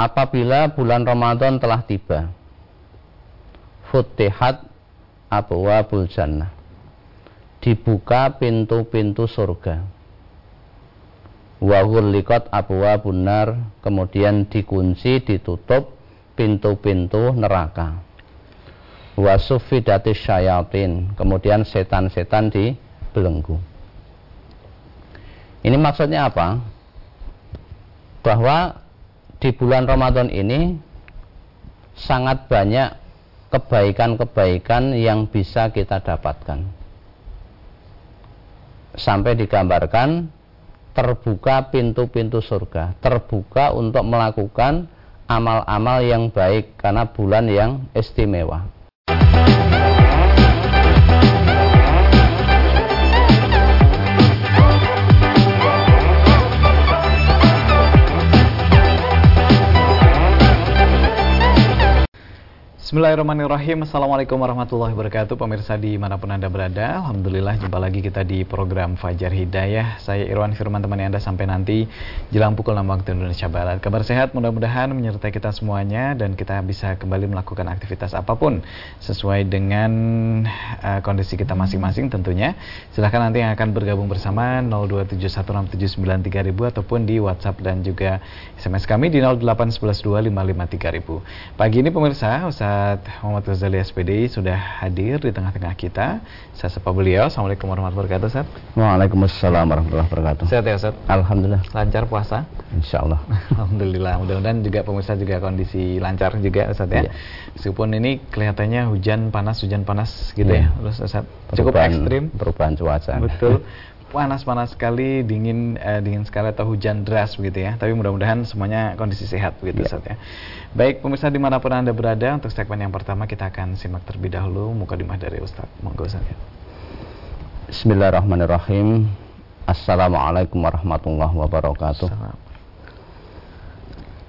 apabila bulan Ramadan telah tiba futihat abwabul jannah. Dibuka pintu-pintu surga. Wahullikat abwabun nar kemudian dikunci ditutup pintu-pintu neraka. Wasufidatis syayatin kemudian setan-setan dibelenggu. Ini maksudnya apa? Bahwa di bulan Ramadan ini sangat banyak kebaikan-kebaikan yang bisa kita dapatkan. Sampai digambarkan terbuka pintu-pintu surga, terbuka untuk melakukan amal-amal yang baik karena bulan yang istimewa. Bismillahirrahmanirrahim. Assalamualaikum warahmatullahi wabarakatuh. Pemirsa di mana pun Anda berada Alhamdulillah jumpa lagi kita di program Fajar Hidayah. Saya Irwan Firman temani Anda sampai nanti Jelang pukul 6 waktu Indonesia Barat. Kabar sehat mudah-mudahan menyertai kita semuanya Dan kita bisa kembali melakukan aktivitas apa pun Sesuai dengan uh, kondisi kita masing-masing tentunya. Silahkan nanti yang akan bergabung bersama 02716793000 Ataupun di WhatsApp dan juga SMS kami di 08112553000 Pagi ini pemirsa Ustaz Ustadz Muhammad Ghazali SPDI sudah hadir di tengah-tengah kita. Saya sapa beliau. Assalamualaikum warahmatullahi wabarakatuh, Ustaz. Waalaikumsalam warahmatullahi wabarakatuh. Sehat ya, Ustaz? Alhamdulillah. Lancar puasa? Insya Allah. Alhamdulillah. Mudah-mudahan juga pemirsa juga kondisi lancar juga, Ustaz ya. Iya. Meskipun ini kelihatannya hujan panas, hujan panas gitu iya. ya, Terus Ustaz. Cukup perubahan, ekstrim. Perubahan cuaca. Betul. panas-panas sekali, dingin uh, dingin sekali atau hujan deras begitu ya. Tapi mudah-mudahan semuanya kondisi sehat begitu ya. ya. Baik pemirsa di mana pun anda berada, untuk segmen yang pertama kita akan simak terlebih dahulu mukadimah dari Ustaz. Monggo Ustaz ya. Bismillahirrahmanirrahim. Assalamualaikum warahmatullahi wabarakatuh.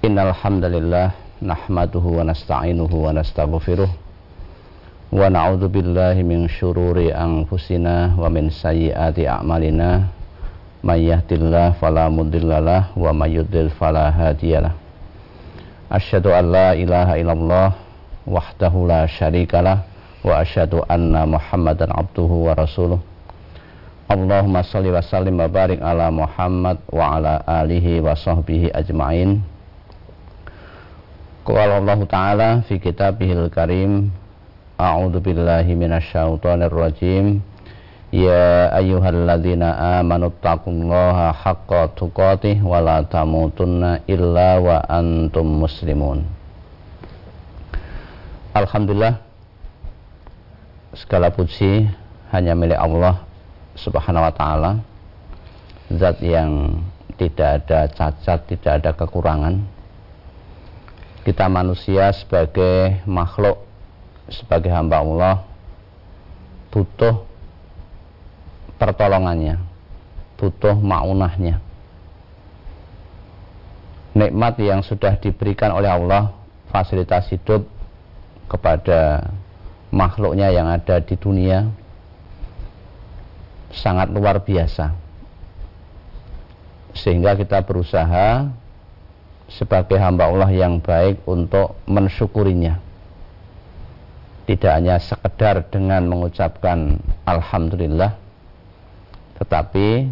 Innal hamdalillah nahmaduhu wa nasta'inuhu wa nastaghfiruh wa na'udzu billahi min syururi anfusina wa min sayyiati a'malina. May yahdihillahu fala mudhillalah wa may yudlil fala hadiyalah asyhadu an la ilaha illallah wahdahu la syarikalah wa asyhadu anna muhammadan abduhu wa Allahumma salli wa Muhammad wa alihi wa ajma'in. Qala Allah Karim A'udzu billahi minasyaitonir rajim. Ya ayyuhalladzina amanu taqullaha haqqa tuqatih wa la tamutunna illa wa antum muslimun. Alhamdulillah segala puji hanya milik Allah Subhanahu wa taala. Zat yang tidak ada cacat, tidak ada kekurangan. Kita manusia sebagai makhluk sebagai hamba Allah butuh pertolongannya, butuh maunahnya. Nikmat yang sudah diberikan oleh Allah, fasilitas hidup kepada makhluknya yang ada di dunia sangat luar biasa. Sehingga kita berusaha sebagai hamba Allah yang baik untuk mensyukurinya tidak hanya sekedar dengan mengucapkan alhamdulillah tetapi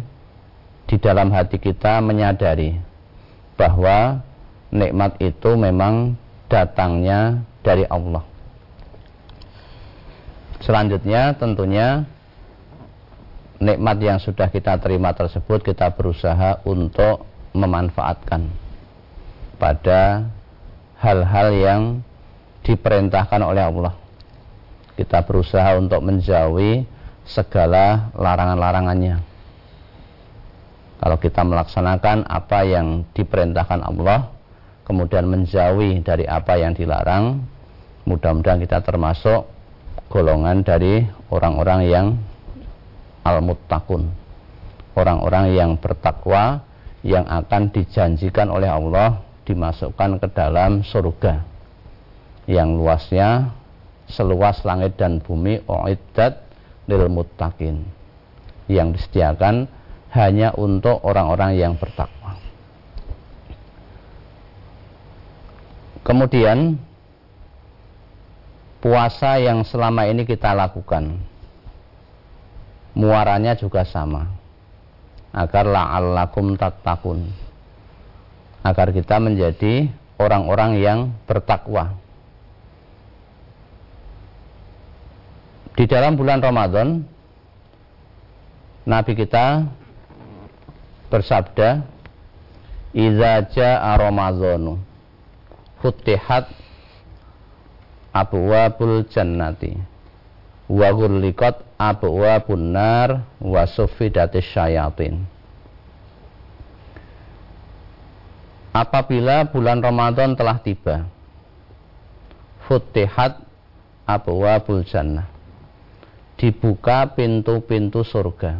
di dalam hati kita menyadari bahwa nikmat itu memang datangnya dari Allah. Selanjutnya tentunya nikmat yang sudah kita terima tersebut kita berusaha untuk memanfaatkan pada hal-hal yang diperintahkan oleh Allah kita berusaha untuk menjauhi segala larangan-larangannya. Kalau kita melaksanakan apa yang diperintahkan Allah, kemudian menjauhi dari apa yang dilarang, mudah-mudahan kita termasuk golongan dari orang-orang yang al-muttaqun. Orang-orang yang bertakwa yang akan dijanjikan oleh Allah dimasukkan ke dalam surga yang luasnya seluas langit dan bumi uiddat lil muttaqin. Yang disediakan hanya untuk orang-orang yang bertakwa. Kemudian puasa yang selama ini kita lakukan muaranya juga sama. Agar la'allakum tattaqun. Agar kita menjadi orang-orang yang bertakwa di dalam bulan Ramadan Nabi kita bersabda Iza ja'a Ramadhanu Futihat Abwabul jannati Wa ghulliqat abwabun nar Wa suffidatis syayatin. Apabila bulan Ramadan telah tiba Futihat Abwabul jannah Dibuka pintu-pintu surga.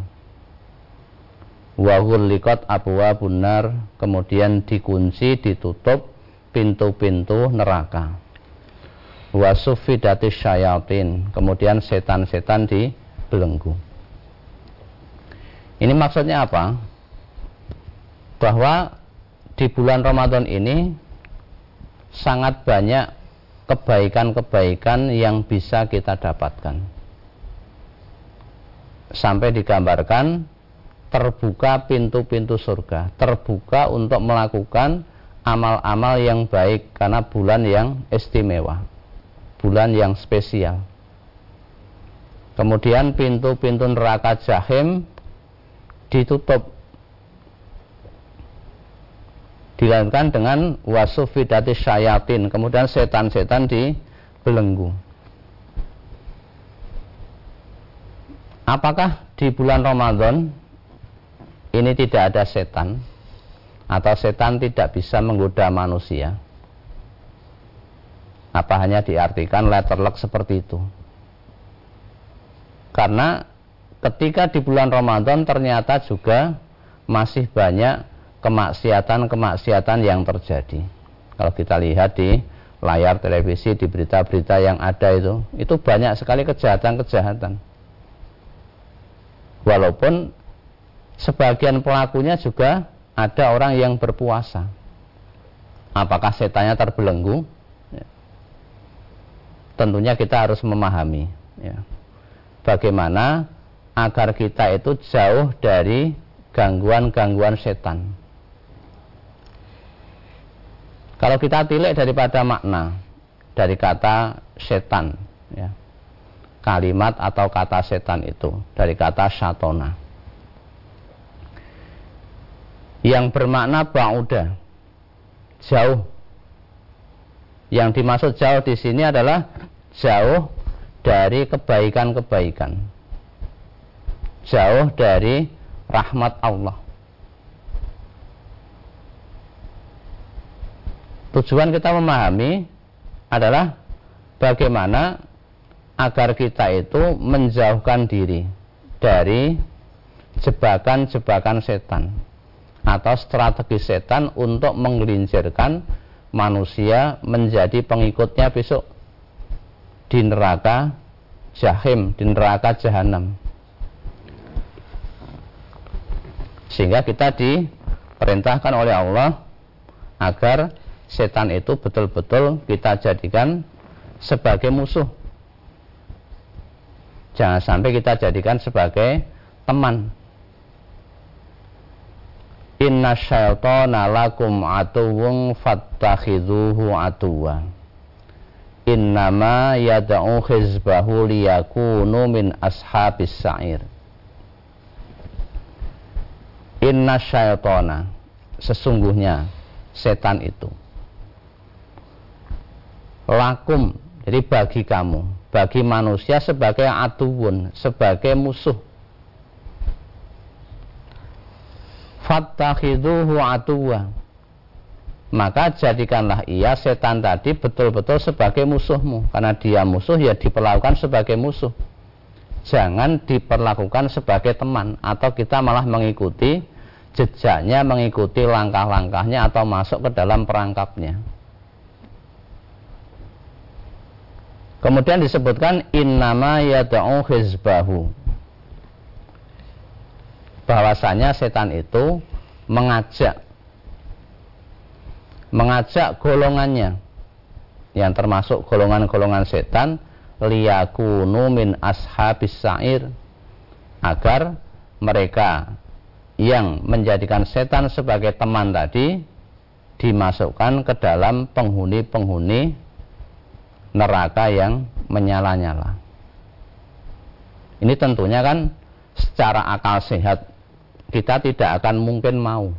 Wa likot abwa bunar kemudian dikunci ditutup pintu-pintu neraka. Wa sufidatis syayatin kemudian setan-setan dibelenggu. Ini maksudnya apa? Bahwa di bulan Ramadan ini sangat banyak kebaikan-kebaikan yang bisa kita dapatkan sampai digambarkan terbuka pintu-pintu surga, terbuka untuk melakukan amal-amal yang baik karena bulan yang istimewa, bulan yang spesial. Kemudian pintu-pintu neraka jahim ditutup dilakukan dengan wasufidati syayatin kemudian setan-setan dibelenggu apakah di bulan Ramadan ini tidak ada setan? Atau setan tidak bisa menggoda manusia? Apa hanya diartikan letterlock seperti itu? Karena ketika di bulan Ramadan ternyata juga masih banyak kemaksiatan-kemaksiatan yang terjadi. Kalau kita lihat di layar televisi di berita-berita yang ada itu itu banyak sekali kejahatan-kejahatan walaupun sebagian pelakunya juga ada orang yang berpuasa. Apakah setannya terbelenggu? Ya. Tentunya kita harus memahami ya. bagaimana agar kita itu jauh dari gangguan-gangguan setan. Kalau kita tilik daripada makna dari kata setan, ya, kalimat atau kata setan itu dari kata syatona. Yang bermakna ba'uda jauh. Yang dimaksud jauh di sini adalah jauh dari kebaikan-kebaikan. Jauh dari rahmat Allah. Tujuan kita memahami adalah bagaimana agar kita itu menjauhkan diri dari jebakan-jebakan setan atau strategi setan untuk menggelincirkan manusia menjadi pengikutnya besok di neraka jahim, di neraka jahanam. Sehingga kita diperintahkan oleh Allah agar setan itu betul-betul kita jadikan sebagai musuh. Jangan sampai kita jadikan sebagai teman. Inna syaitana lakum atuwung fattakhidhuhu atuwa Innama yada'u khizbahu liyakunu min ashabis sa'ir. Inna syaitana Sesungguhnya setan itu. Lakum Jadi bagi kamu Bagi manusia sebagai atuwun Sebagai musuh. Fattakhiduhu atuwa maka jadikanlah ia setan tadi betul-betul sebagai musuhmu. Karena dia musuh ya diperlakukan sebagai musuh. Jangan diperlakukan sebagai teman. Atau kita malah mengikuti jejaknya mengikuti langkah-langkahnya atau masuk ke dalam perangkapnya kemudian disebutkan innama yada'u hizbahu. Bahwasanya setan itu mengajak mengajak golongannya yang termasuk golongan-golongan setan liyakunu min ashabis sa'ir agar mereka yang menjadikan setan sebagai teman tadi dimasukkan ke dalam penghuni-penghuni neraka yang menyala-nyala. Ini tentunya kan secara akal sehat kita tidak akan mungkin mau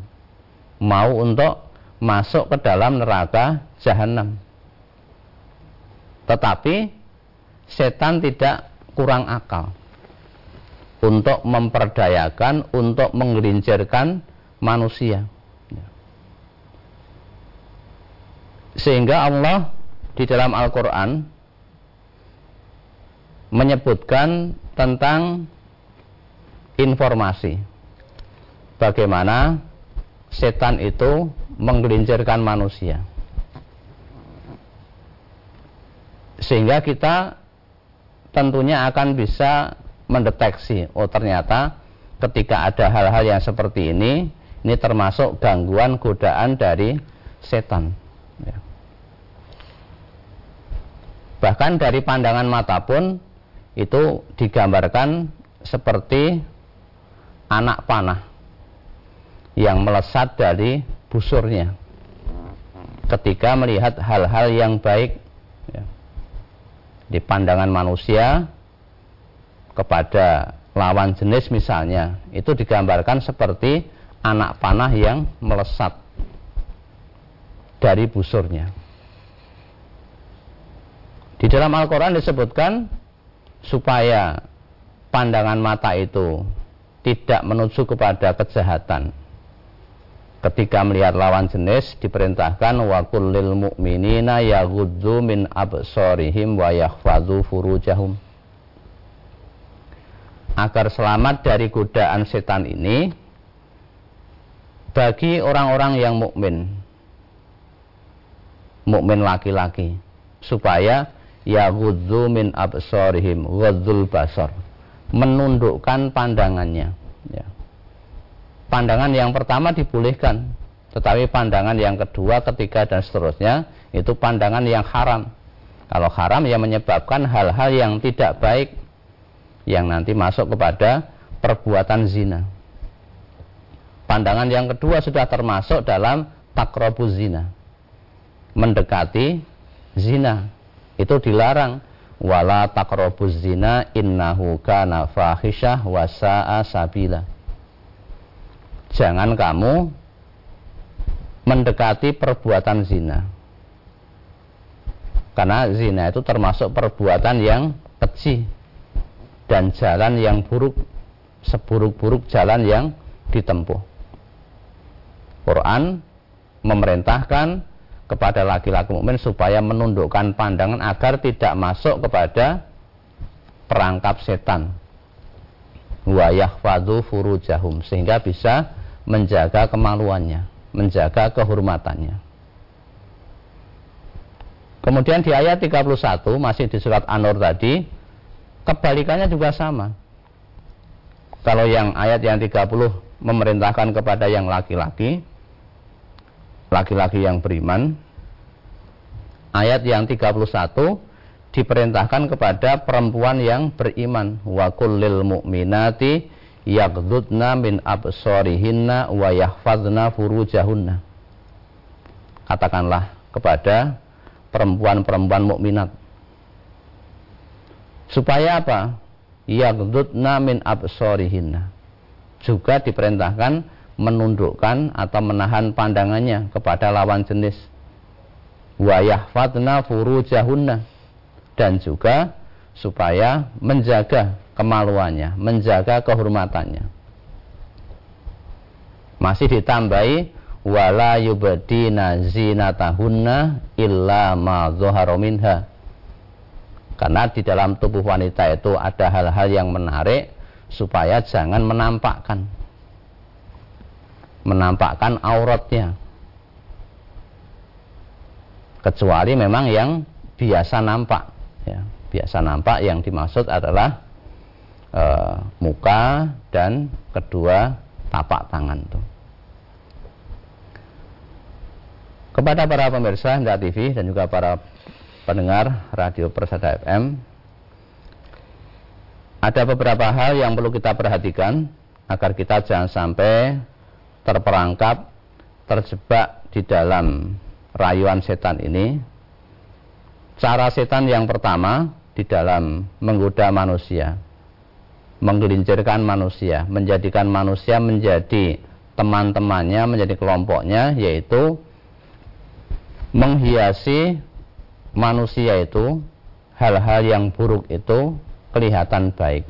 mau untuk masuk ke dalam neraka jahanam. Tetapi setan tidak kurang akal untuk memperdayakan, untuk menggelincirkan manusia. Sehingga Allah di dalam Al-Quran menyebutkan tentang informasi bagaimana setan itu menggelincirkan manusia. Sehingga kita tentunya akan bisa mendeteksi oh ternyata ketika ada hal-hal yang seperti ini ini termasuk gangguan godaan dari setan ya. Bahkan dari pandangan mata pun itu digambarkan seperti anak panah yang melesat dari busurnya ketika melihat hal-hal yang baik ya, di pandangan manusia kepada lawan jenis misalnya itu digambarkan seperti anak panah yang melesat dari busurnya. Di dalam Al-Quran disebutkan supaya pandangan mata itu tidak menuju kepada kejahatan. Ketika melihat lawan jenis diperintahkan wa kullil mu'minina yaghuddu min absarihim wa yahfadzu furujahum agar selamat dari godaan setan ini bagi orang-orang yang mukmin mukmin laki-laki supaya ya min absorihim ghadzul basar menundukkan pandangannya ya. pandangan yang pertama dibolehkan tetapi pandangan yang kedua ketiga dan seterusnya itu pandangan yang haram kalau haram yang menyebabkan hal-hal yang tidak baik yang nanti masuk kepada perbuatan zina. Pandangan yang kedua sudah termasuk dalam takrobuz zina. Mendekati zina. Itu dilarang. Wala takrobuz zina innahu kana fahisyah wasa'a sabila. Jangan kamu mendekati perbuatan zina. Karena zina itu termasuk perbuatan yang kecil dan jalan yang buruk seburuk-buruk jalan yang ditempuh. Quran memerintahkan kepada laki-laki mukmin supaya menundukkan pandangan agar tidak masuk kepada perangkap setan. Wa yahfadzu furujahum sehingga bisa menjaga kemaluannya, menjaga kehormatannya. Kemudian di ayat 31 masih di surat An-Nur tadi Kebalikannya juga sama. Kalau yang ayat yang 30 memerintahkan kepada yang laki-laki, laki-laki yang beriman, ayat yang 31 diperintahkan kepada perempuan yang beriman wa kullil mu'minati yaghdudna min absarihinna wa yahfazna furujahunna katakanlah kepada perempuan-perempuan mukminat Supaya apa? Yaghdudna min absorihinna. Juga diperintahkan menundukkan atau menahan pandangannya kepada lawan jenis. Wa furujahunna. Dan juga supaya menjaga kemaluannya, menjaga kehormatannya. Masih ditambahi wala yubdina zinatahunna illa ma minha karena di dalam tubuh wanita itu ada hal-hal yang menarik supaya jangan menampakkan menampakkan auratnya. Kecuali memang yang biasa nampak ya. Biasa nampak yang dimaksud adalah e, muka dan kedua tapak tangan tuh. Kepada para pemirsa Hendra TV dan juga para pendengar Radio Persada FM, ada beberapa hal yang perlu kita perhatikan agar kita jangan sampai terperangkap, terjebak di dalam rayuan setan ini. Cara setan yang pertama di dalam menggoda manusia, menggelincirkan manusia, menjadikan manusia menjadi teman-temannya, menjadi kelompoknya, yaitu menghiasi manusia itu hal-hal yang buruk itu kelihatan baik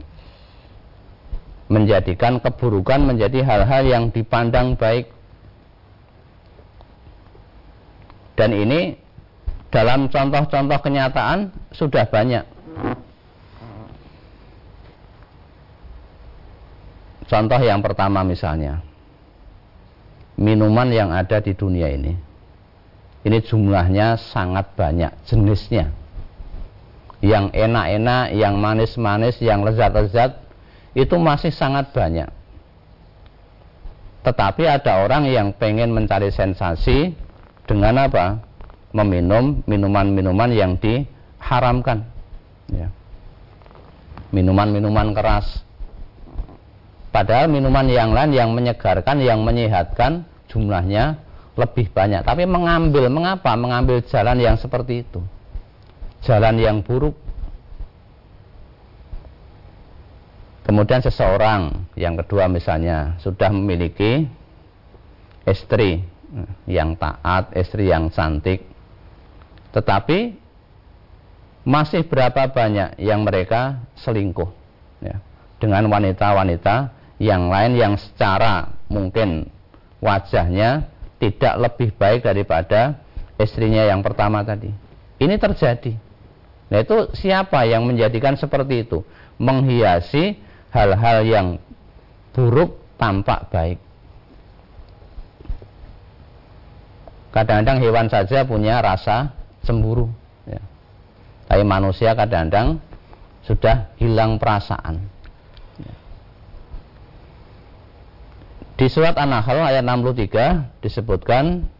menjadikan keburukan menjadi hal-hal yang dipandang baik dan ini dalam contoh-contoh kenyataan sudah banyak contoh yang pertama misalnya minuman yang ada di dunia ini ini jumlahnya sangat banyak jenisnya. Yang enak-enak, yang manis-manis, yang lezat-lezat itu masih sangat banyak. Tetapi ada orang yang pengen mencari sensasi dengan apa? Meminum minuman-minuman yang diharamkan. Ya. Minuman-minuman keras. Padahal minuman yang lain yang menyegarkan, yang menyehatkan jumlahnya lebih banyak tapi mengambil mengapa mengambil jalan yang seperti itu jalan yang buruk kemudian seseorang yang kedua misalnya sudah memiliki istri yang taat istri yang cantik tetapi masih berapa banyak yang mereka selingkuh ya, dengan wanita-wanita yang lain yang secara mungkin wajahnya tidak lebih baik daripada istrinya yang pertama tadi. Ini terjadi. Nah itu siapa yang menjadikan seperti itu? Menghiasi hal-hal yang buruk tampak baik. Kadang-kadang hewan saja punya rasa cemburu. Ya. Tapi manusia kadang-kadang sudah hilang perasaan. Di surat An-Nahl ayat 63 disebutkan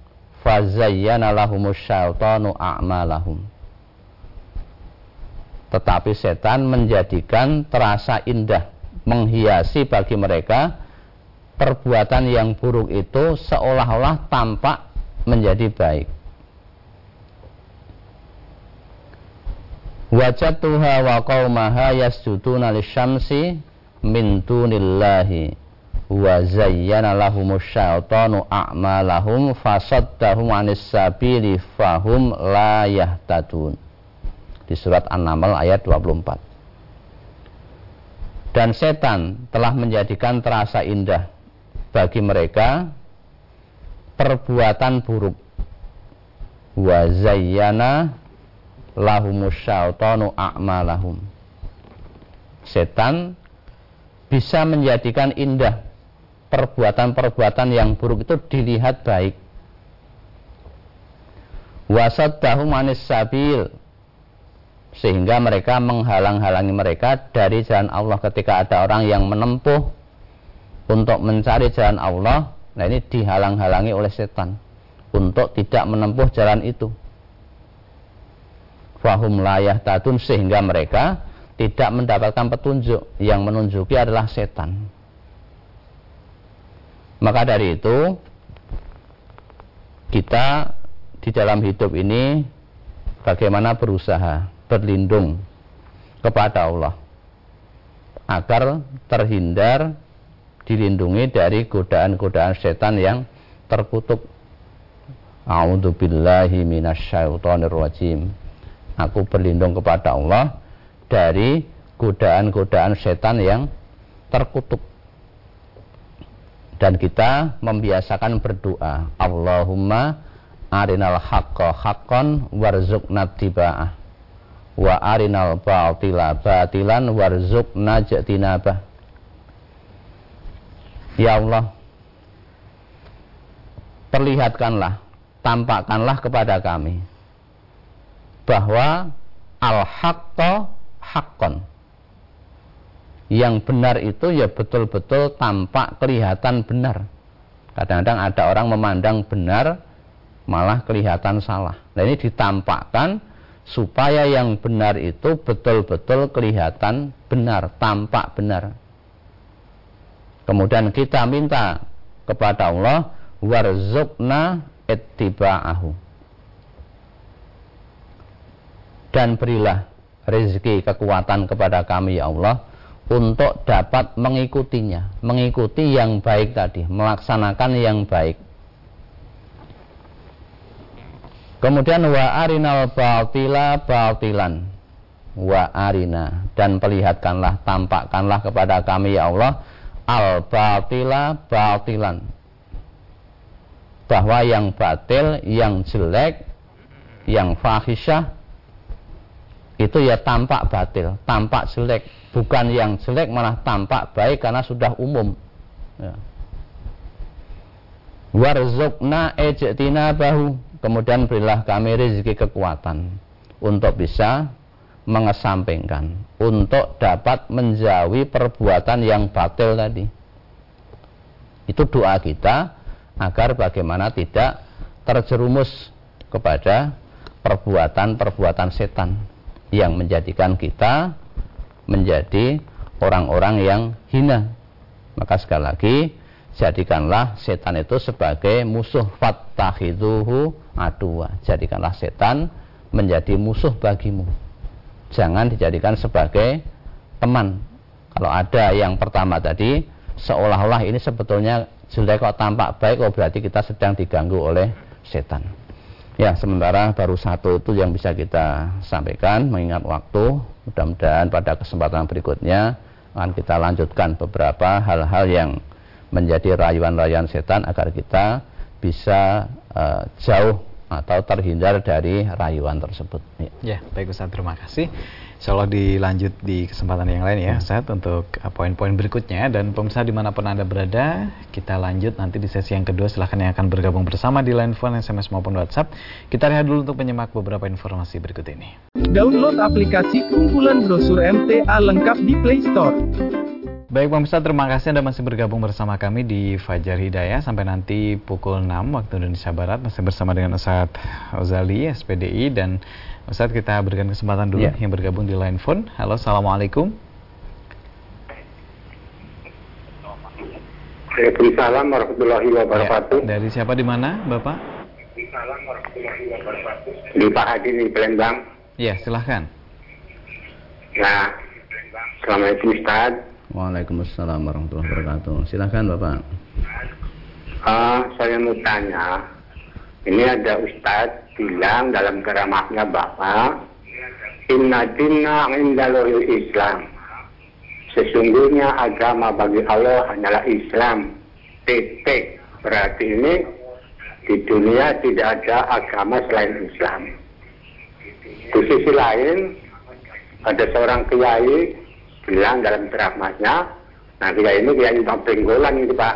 fazayyana lahumus syaitanu a'malahum. Tetapi setan menjadikan terasa indah, menghiasi bagi mereka perbuatan yang buruk itu seolah-olah tampak menjadi baik. Wajatuha wa qaumaha yasjuduna lisyamsi min dunillahi wa zayyana lahumus syaitanu a'malahum fasaddahum anis sabili fahum la yahtadun di surat An-Naml ayat 24 dan setan telah menjadikan terasa indah bagi mereka perbuatan buruk. Wa zayyana lahumus a'malahum. Setan bisa menjadikan indah perbuatan-perbuatan yang buruk itu dilihat baik. Wasaddahum manis sabil sehingga mereka menghalang-halangi mereka dari jalan Allah ketika ada orang yang menempuh untuk mencari jalan Allah. Nah ini dihalang-halangi oleh setan untuk tidak menempuh jalan itu. Fahum layah tatun sehingga mereka tidak mendapatkan petunjuk. Yang menunjuki adalah setan. Maka dari itu kita di dalam hidup ini bagaimana berusaha berlindung kepada Allah agar terhindar dilindungi dari godaan-godaan setan yang terkutuk. A'udzubillahi minasyaitonirrajim. Aku berlindung kepada Allah dari godaan-godaan setan yang terkutuk dan kita membiasakan berdoa Allahumma arinal haqqa haqqan warzuqna tiba'ah wa arinal batila batilan jatinabah Ya Allah perlihatkanlah tampakkanlah kepada kami bahwa al-haqqo haqqan yang benar itu ya betul-betul tampak kelihatan benar. Kadang-kadang ada orang memandang benar malah kelihatan salah. Nah ini ditampakkan supaya yang benar itu betul-betul kelihatan benar, tampak benar. Kemudian kita minta kepada Allah warzukna ittiba'ahu. Dan berilah rezeki kekuatan kepada kami ya Allah untuk dapat mengikutinya, mengikuti yang baik tadi, melaksanakan yang baik. Kemudian wa arinal batila batilan. Wa arina. Dan perlihatkanlah tampakkanlah kepada kami ya Allah al batila batilan. Bahwa yang batil, yang jelek, yang fahisyah itu ya tampak batil, tampak jelek, bukan yang jelek malah tampak baik karena sudah umum. Ya. Warzukna ejtina bahu kemudian berilah kami rezeki kekuatan untuk bisa mengesampingkan untuk dapat menjauhi perbuatan yang batil tadi. Itu doa kita agar bagaimana tidak terjerumus kepada perbuatan-perbuatan setan yang menjadikan kita menjadi orang-orang yang hina. Maka sekali lagi jadikanlah setan itu sebagai musuh fattahiduhu adua jadikanlah setan menjadi musuh bagimu. Jangan dijadikan sebagai teman. Kalau ada yang pertama tadi seolah-olah ini sebetulnya jelek kok tampak baik kok berarti kita sedang diganggu oleh setan. Ya sementara baru satu itu yang bisa kita sampaikan mengingat waktu. Mudah-mudahan pada kesempatan berikutnya akan kita lanjutkan beberapa hal-hal yang menjadi rayuan-rayuan setan agar kita bisa uh, jauh atau terhindar dari rayuan tersebut. Ya, ya baik Ustaz, terima kasih. Insya Allah dilanjut di kesempatan yang lain ya Ustaz untuk uh, poin-poin berikutnya. Dan pemirsa di mana pun Anda berada kita lanjut nanti di sesi yang kedua. Silahkan yang akan bergabung bersama di line phone, SMS maupun WhatsApp. Kita lihat dulu untuk menyimak beberapa informasi berikut ini. Download aplikasi kumpulan brosur MTA lengkap di Play Store Baik pemirsa, terima kasih Anda masih bergabung bersama kami di Fajar Hidayah sampai nanti pukul 6 waktu Indonesia Barat masih bersama dengan Ustadz Ozali, SPDI dan Ustadz kita berikan kesempatan dulu yeah. yang bergabung di line phone. Halo, Assalamualaikum. Waalaikumsalam warahmatullahi wabarakatuh. Ya, dari siapa di mana, Bapak? Waalaikumsalam warahmatullahi wabarakatuh. Di Pak Hadi di Palembang. Ya, silahkan. Nah, Assalamualaikum Ustaz. Waalaikumsalam warahmatullahi wabarakatuh. Silahkan Bapak. Uh, saya mau tanya, ini ada Ustadz bilang dalam ceramahnya bahwa Inna dinna indalul Islam. Sesungguhnya agama bagi Allah hanyalah Islam. Titik. Berarti ini di dunia tidak ada agama selain Islam. Di sisi lain, ada seorang kiai bilang dalam ceramahnya, nah dia ini dia yang penggolan itu pak,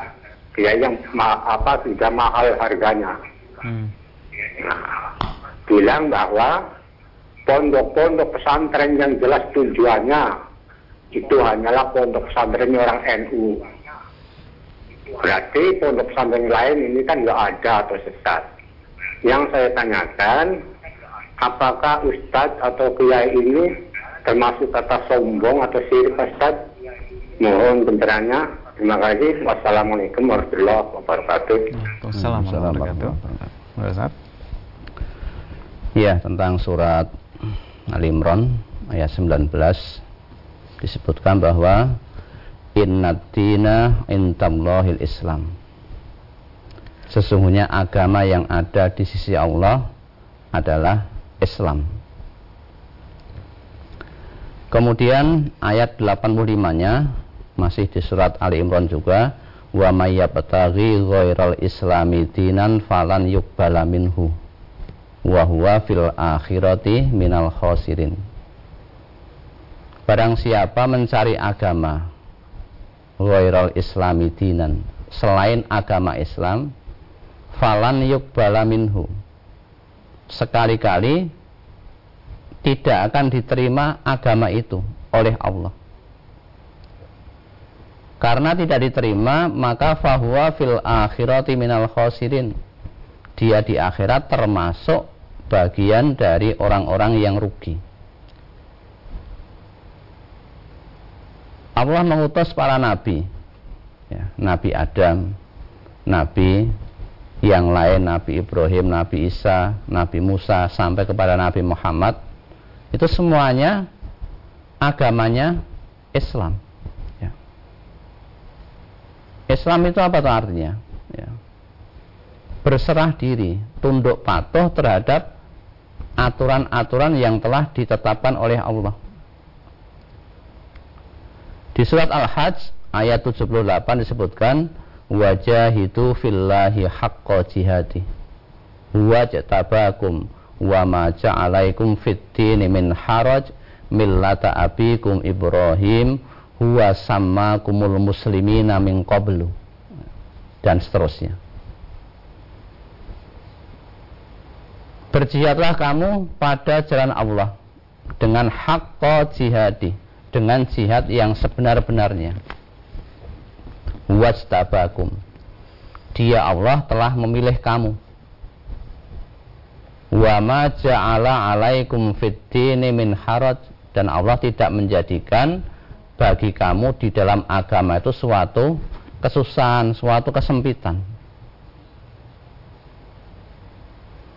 dia yang ma apa sudah mahal harganya. Hmm. Nah, bilang bahwa pondok-pondok pesantren yang jelas tujuannya itu hanyalah pondok pesantren orang NU. Berarti pondok pesantren lain ini kan nggak ada atau sesat. Yang saya tanyakan, apakah ustadz atau kiai ini termasuk kata sombong atau sirik Ustaz. Mohon pencerahannya terima kasih. Wassalamualaikum warahmatullahi wabarakatuh. Wassalamualaikum warahmatullahi wabarakatuh. Ya tentang surat Al Imran ayat 19 disebutkan bahwa innatina intallahil Islam Sesungguhnya agama yang ada di sisi Allah adalah Islam Kemudian ayat 85-nya masih di surat Ali Imran juga wa may ghairal islami dinan falan yuqbala minhu wa huwa fil akhirati minal khosirin. Barang siapa mencari agama ghairal islami dinan selain agama Islam falan yuqbala minhu sekali-kali tidak akan diterima agama itu oleh Allah. Karena tidak diterima, maka fahuwa fil akhirati minal khosirin. dia di akhirat termasuk bagian dari orang-orang yang rugi. Allah mengutus para nabi, ya, Nabi Adam, Nabi yang lain, Nabi Ibrahim, Nabi Isa, Nabi Musa, sampai kepada Nabi Muhammad, itu semuanya agamanya Islam. Ya. Islam itu apa tuh artinya? Ya. Berserah diri, tunduk patuh terhadap aturan-aturan yang telah ditetapkan oleh Allah. Di surat Al-Hajj ayat 78 disebutkan wajahidu fillahi haqqa jihadi huwa jatabakum wa ma ja'alaikum fid min haraj millata abikum Ibrahim huwa sammakumul muslimina min qablu dan seterusnya Berjihadlah kamu pada jalan Allah dengan haqqa jihadi dengan jihad yang sebenar-benarnya. Wastabakum. Dia Allah telah memilih kamu. Wa ma ja'ala 'alaikum fid min haraj dan Allah tidak menjadikan bagi kamu di dalam agama itu suatu kesusahan, suatu kesempitan.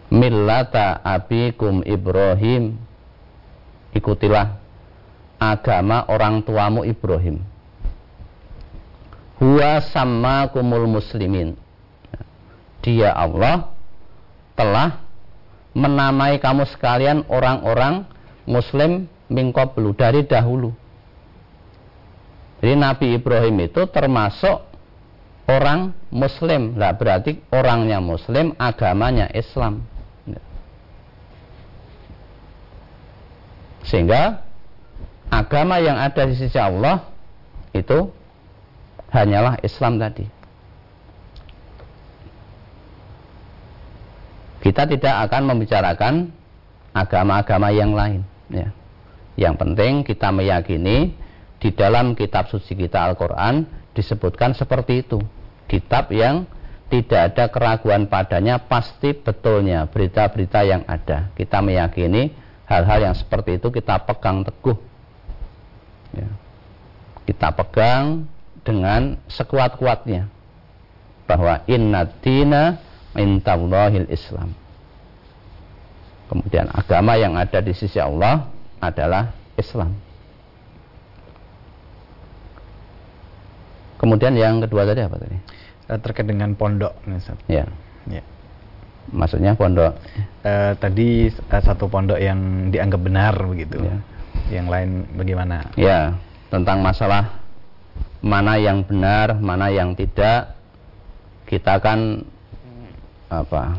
Millata abikum Ibrahim Ikutilah agama orang tuamu Ibrahim. Huwa sama kumul muslimin. Dia Allah telah menamai kamu sekalian orang-orang muslim mingkoblu dari dahulu. Jadi Nabi Ibrahim itu termasuk orang muslim. Lah berarti orangnya muslim, agamanya Islam. Sehingga agama yang ada di sisi Allah itu hanyalah Islam tadi. Kita tidak akan membicarakan agama-agama yang lain. Ya. Yang penting kita meyakini di dalam kitab suci kita Al-Quran disebutkan seperti itu. Kitab yang tidak ada keraguan padanya pasti betulnya berita-berita yang ada. Kita meyakini hal-hal yang seperti itu kita pegang teguh ya, kita pegang dengan sekuat-kuatnya bahwa inna dina intallahil Islam. Kemudian agama yang ada di sisi Allah adalah Islam. Kemudian yang kedua tadi apa tadi? Eh, terkait dengan pondok, Ya. ya. Maksudnya pondok? Uh, tadi uh, satu pondok yang dianggap benar begitu. Ya yang lain bagaimana? Ya, tentang masalah mana yang benar, mana yang tidak. Kita kan apa?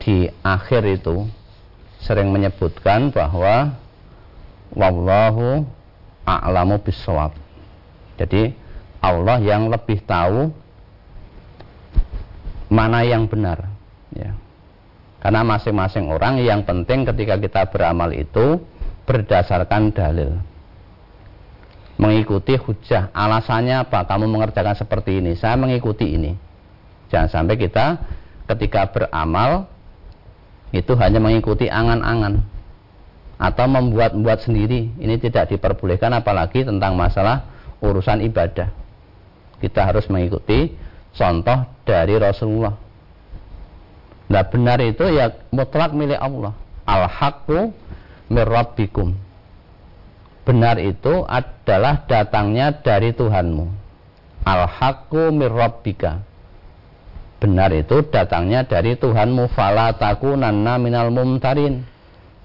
Di akhir itu sering menyebutkan bahwa wallahu a'lamu bisawab. Jadi Allah yang lebih tahu mana yang benar, ya. Karena masing-masing orang yang penting ketika kita beramal itu berdasarkan dalil mengikuti hujah alasannya apa kamu mengerjakan seperti ini saya mengikuti ini jangan sampai kita ketika beramal itu hanya mengikuti angan-angan atau membuat-buat sendiri. Ini tidak diperbolehkan apalagi tentang masalah urusan ibadah. Kita harus mengikuti contoh dari Rasulullah. Nah benar itu ya mutlak milik Allah. Al-haqqu mirrabbikum. Benar itu adalah datangnya dari Tuhanmu. Al-haqqu mirrabbika benar itu datangnya dari Tuhanmu fala takunanna minal mumtarin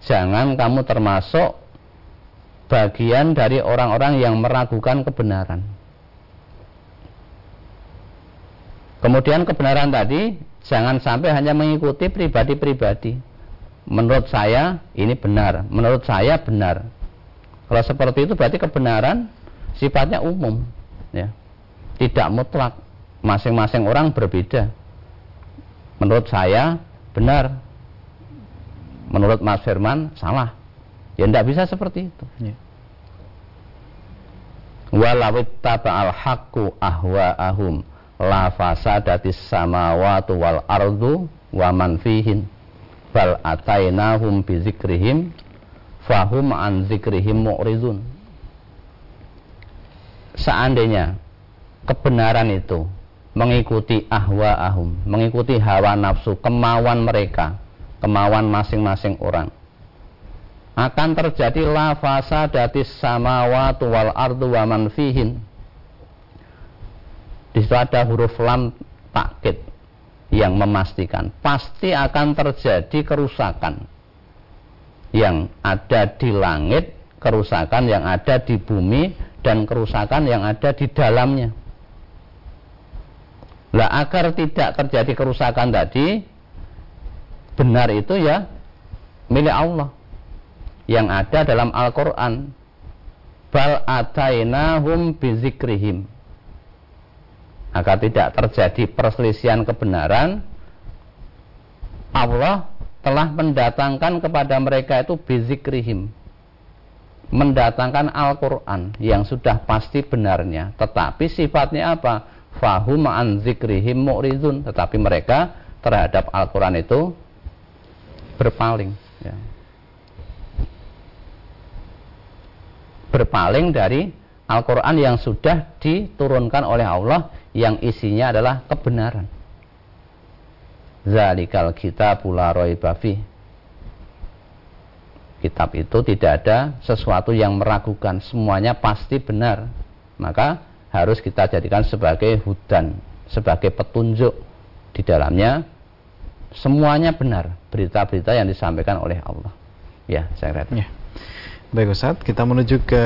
jangan kamu termasuk bagian dari orang-orang yang meragukan kebenaran kemudian kebenaran tadi jangan sampai hanya mengikuti pribadi-pribadi menurut saya ini benar, menurut saya benar. Kalau seperti itu berarti kebenaran sifatnya umum, ya. Tidak mutlak. Masing-masing orang berbeda. Menurut saya benar. Menurut Mas Firman salah. Ya tidak bisa seperti itu. Ya. Walawit taba'al haqqu ahwa'ahum la fasadatis samawati wal ardu wa man fihin bal atainahum bi zikrihim fahum an zikrihim mu'ridun seandainya kebenaran itu mengikuti ahwa ahum, mengikuti hawa nafsu, kemauan mereka, kemauan masing-masing orang. Akan terjadi la fasadatis samawati wal ardu wa man. Di situ ada huruf lam takkid yang memastikan pasti akan terjadi kerusakan yang ada di langit, kerusakan yang ada di bumi dan kerusakan yang ada di dalamnya. Lah agar tidak terjadi kerusakan tadi benar itu ya milik Allah yang ada dalam Al-Qur'an. Bal atainahum bizikrihim. Agar tidak terjadi perselisihan kebenaran, Allah telah mendatangkan kepada mereka itu bizikrihim. Mendatangkan Al-Quran yang sudah pasti benarnya. Tetapi sifatnya apa? Fahum an zikrihim mu'ridun tetapi mereka terhadap Al-Quran itu berpaling ya. berpaling dari Al-Quran yang sudah diturunkan oleh Allah yang isinya adalah kebenaran. Zalikal kitab la bafi Kitab itu tidak ada sesuatu yang meragukan. Semuanya pasti benar. Maka harus kita jadikan sebagai hudan, sebagai petunjuk di dalamnya semuanya benar berita-berita yang disampaikan oleh Allah. Ya, saya kira. Ya. Baik Ustaz, kita menuju ke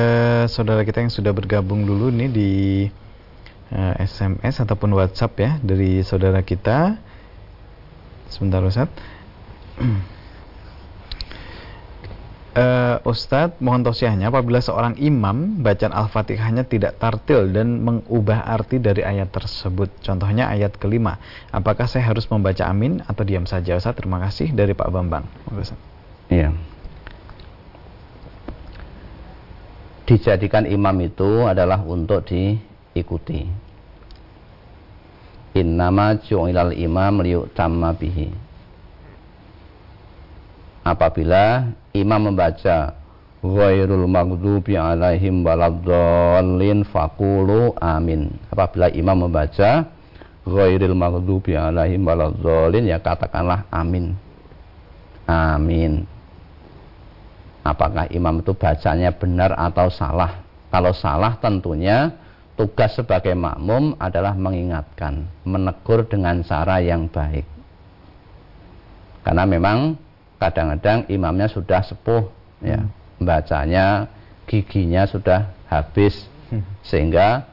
saudara kita yang sudah bergabung dulu nih di uh, eh, SMS ataupun WhatsApp ya dari saudara kita. Sebentar Ustaz. uh, Ustadz mohon tausiahnya apabila seorang imam bacaan Al-Fatihahnya tidak tartil dan mengubah arti dari ayat tersebut. Contohnya ayat kelima apakah saya harus membaca amin atau diam saja? Ustadz terima kasih dari Pak Bambang. Iya. Dijadikan imam itu adalah untuk diikuti. Innama ju'ilal imam liyutamma bihi. Apabila imam membaca ghairul maghdubi alaihim waladdallin faqulu amin. Apabila imam membaca ghairil maghdubi alaihim waladdallin ya katakanlah amin. Amin. Apakah imam itu bacanya benar atau salah? Kalau salah tentunya tugas sebagai makmum adalah mengingatkan, menegur dengan cara yang baik. Karena memang kadang-kadang imamnya sudah sepuh ya hmm. bacanya giginya sudah habis hmm. sehingga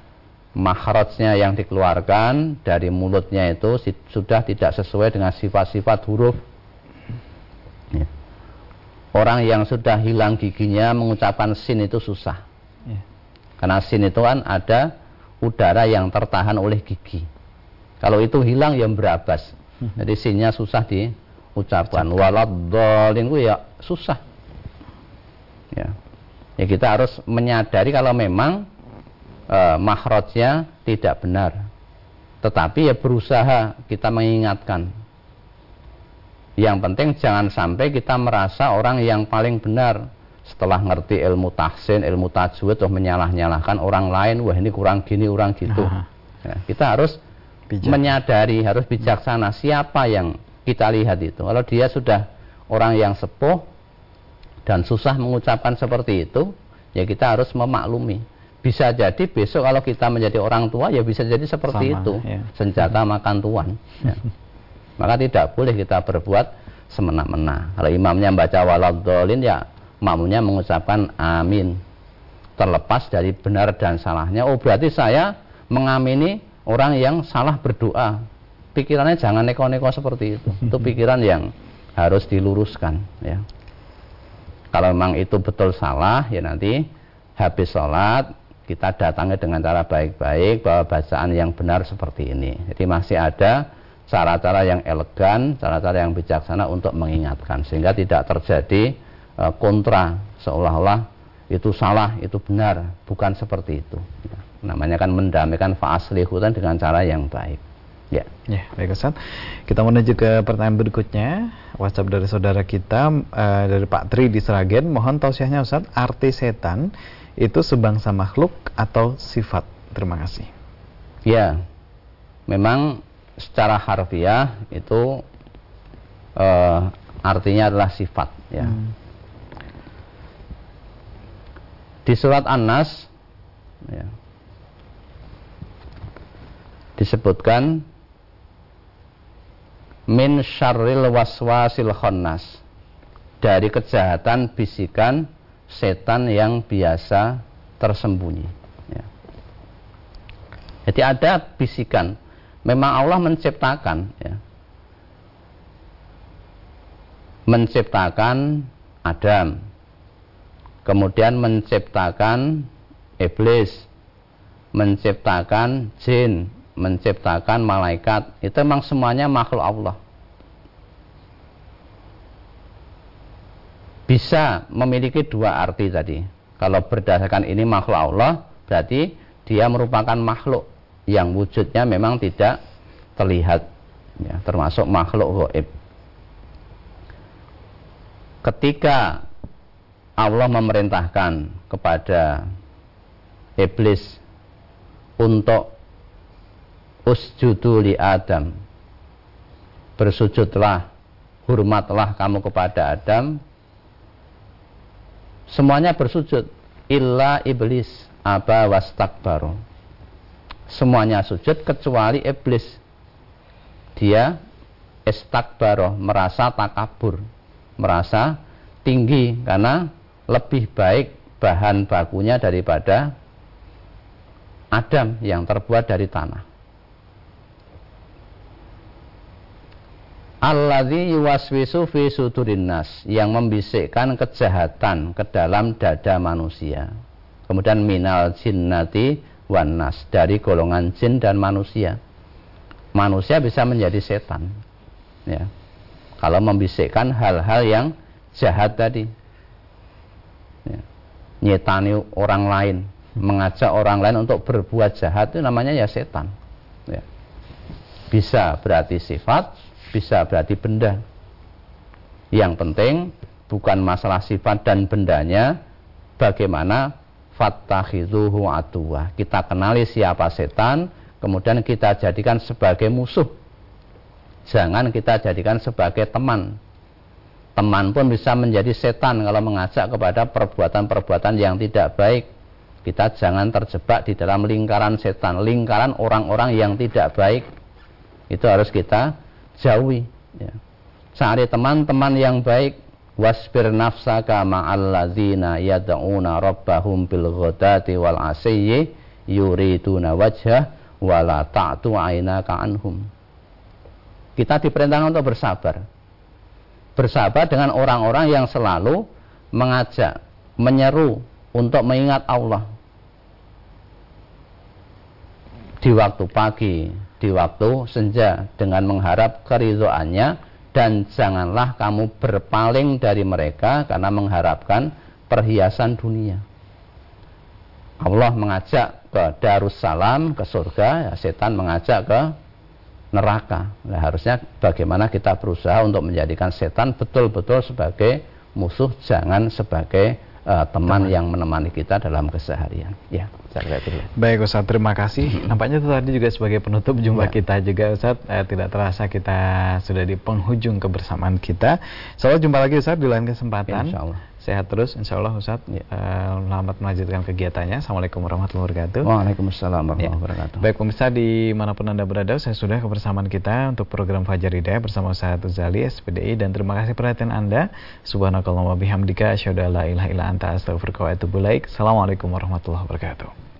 makhrajnya yang dikeluarkan dari mulutnya itu sudah tidak sesuai dengan sifat-sifat huruf ya. orang yang sudah hilang giginya mengucapkan sin itu susah ya. karena sin itu kan ada udara yang tertahan oleh gigi kalau itu hilang yang berabas hmm. jadi sinnya susah di ucapan. Waladhalin itu ya susah. Ya. Ya kita harus menyadari kalau memang e, mahrajnya tidak benar. Tetapi ya berusaha kita mengingatkan. Yang penting jangan sampai kita merasa orang yang paling benar. Setelah ngerti ilmu tahsin, ilmu tajwid, tuh menyalah-nyalahkan orang lain, wah ini kurang gini, kurang gitu. Ya, kita harus Bijak. menyadari, harus bijaksana siapa yang kita lihat itu. Kalau dia sudah orang yang sepuh dan susah mengucapkan seperti itu, ya kita harus memaklumi. Bisa jadi besok kalau kita menjadi orang tua ya bisa jadi seperti Sama, itu. Ya. Senjata makan tuan. Ya. Maka tidak boleh kita berbuat semena-mena. Kalau imamnya baca waladolin ya makmumnya mengucapkan amin. Terlepas dari benar dan salahnya. Oh berarti saya mengamini orang yang salah berdoa pikirannya jangan neko-neko seperti itu. Itu pikiran yang harus diluruskan ya. Kalau memang itu betul salah ya nanti habis sholat kita datangnya dengan cara baik-baik bahwa bacaan yang benar seperti ini. Jadi masih ada cara-cara yang elegan, cara-cara yang bijaksana untuk mengingatkan sehingga tidak terjadi uh, kontra seolah-olah itu salah, itu benar, bukan seperti itu. Ya. Namanya kan mendamaikan faaslihu dengan cara yang baik. Ya. Ya, baik Ustaz. Kita menuju ke pertanyaan berikutnya. WhatsApp dari saudara kita uh, dari Pak Tri di Seragen. Mohon tausiahnya Ustaz, arti setan itu sebangsa makhluk atau sifat? Terima kasih. Ya. Memang secara harfiah itu uh, artinya adalah sifat ya. Hmm. Di surat An-Nas ya, disebutkan min syarril waswasil khannas. Dari kejahatan bisikan setan yang biasa tersembunyi. Ya. jadi ada bisikan. Memang Allah menciptakan ya. menciptakan Adam. Kemudian menciptakan iblis. Menciptakan jin menciptakan malaikat itu memang semuanya makhluk Allah. Bisa memiliki dua arti tadi. Kalau berdasarkan ini makhluk Allah berarti dia merupakan makhluk yang wujudnya memang tidak terlihat ya, termasuk makhluk gaib. Ketika Allah memerintahkan kepada iblis untuk usjudu li Adam. Bersujudlah hormatlah kamu kepada Adam. Semuanya bersujud. Illa iblis aba wastakbaru. Semuanya sujud kecuali iblis. Dia istakbaro merasa takabur. Merasa tinggi karena lebih baik bahan bakunya daripada Adam yang terbuat dari tanah Alladzi yuwaswisu fi sudurin nas yang membisikkan kejahatan ke dalam dada manusia. Kemudian minal jinnati wan nas dari golongan jin dan manusia. Manusia bisa menjadi setan. Ya. Kalau membisikkan hal-hal yang jahat tadi. Ya. Nyetani orang lain, mengajak orang lain untuk berbuat jahat itu namanya ya setan. Ya. Bisa berarti sifat, bisa berarti benda. Yang penting bukan masalah sifat dan bendanya, bagaimana fattakhidhuhu atuwa. Kita kenali siapa setan, kemudian kita jadikan sebagai musuh. Jangan kita jadikan sebagai teman. Teman pun bisa menjadi setan kalau mengajak kepada perbuatan-perbuatan yang tidak baik. Kita jangan terjebak di dalam lingkaran setan, lingkaran orang-orang yang tidak baik. Itu harus kita jauhi ya. cari teman-teman yang baik. Wasbir nafsaka ma'alladzina yad'una rabbahum bil ghadati wal asiyyi yuriduna wajhah wala ta'tu ainaka anhum. Kita diperintahkan untuk bersabar. Bersabar dengan orang-orang yang selalu mengajak menyeru untuk mengingat Allah. Di waktu pagi di waktu senja dengan mengharap keridoannya dan janganlah kamu berpaling dari mereka karena mengharapkan perhiasan dunia. Allah mengajak ke Darussalam, ke surga, ya setan mengajak ke neraka. Nah, harusnya bagaimana kita berusaha untuk menjadikan setan betul-betul sebagai musuh, jangan sebagai uh, teman, teman yang menemani kita dalam keseharian. Ya. Baik Ustaz, terima kasih. Nampaknya itu tadi juga sebagai penutup jumpa ya. kita juga Ustaz. Eh, tidak terasa kita sudah di penghujung kebersamaan kita. Selalu jumpa lagi Ustaz di lain kesempatan. Insya Allah. Sehat terus insya Allah Ustaz. Ya. Uh, selamat melanjutkan kegiatannya. Assalamualaikum warahmatullahi wabarakatuh. Waalaikumsalam warahmatullahi ya. wabarakatuh. Baik pemirsa di mana pun Anda berada, saya sudah kebersamaan kita untuk program Fajar Hidayah bersama saya Tuzali SPDI dan terima kasih perhatian Anda. Subhanakallah wa bihamdika asyhadu an la ilaha illa anta astaghfiruka wa Assalamualaikum warahmatullahi wabarakatuh.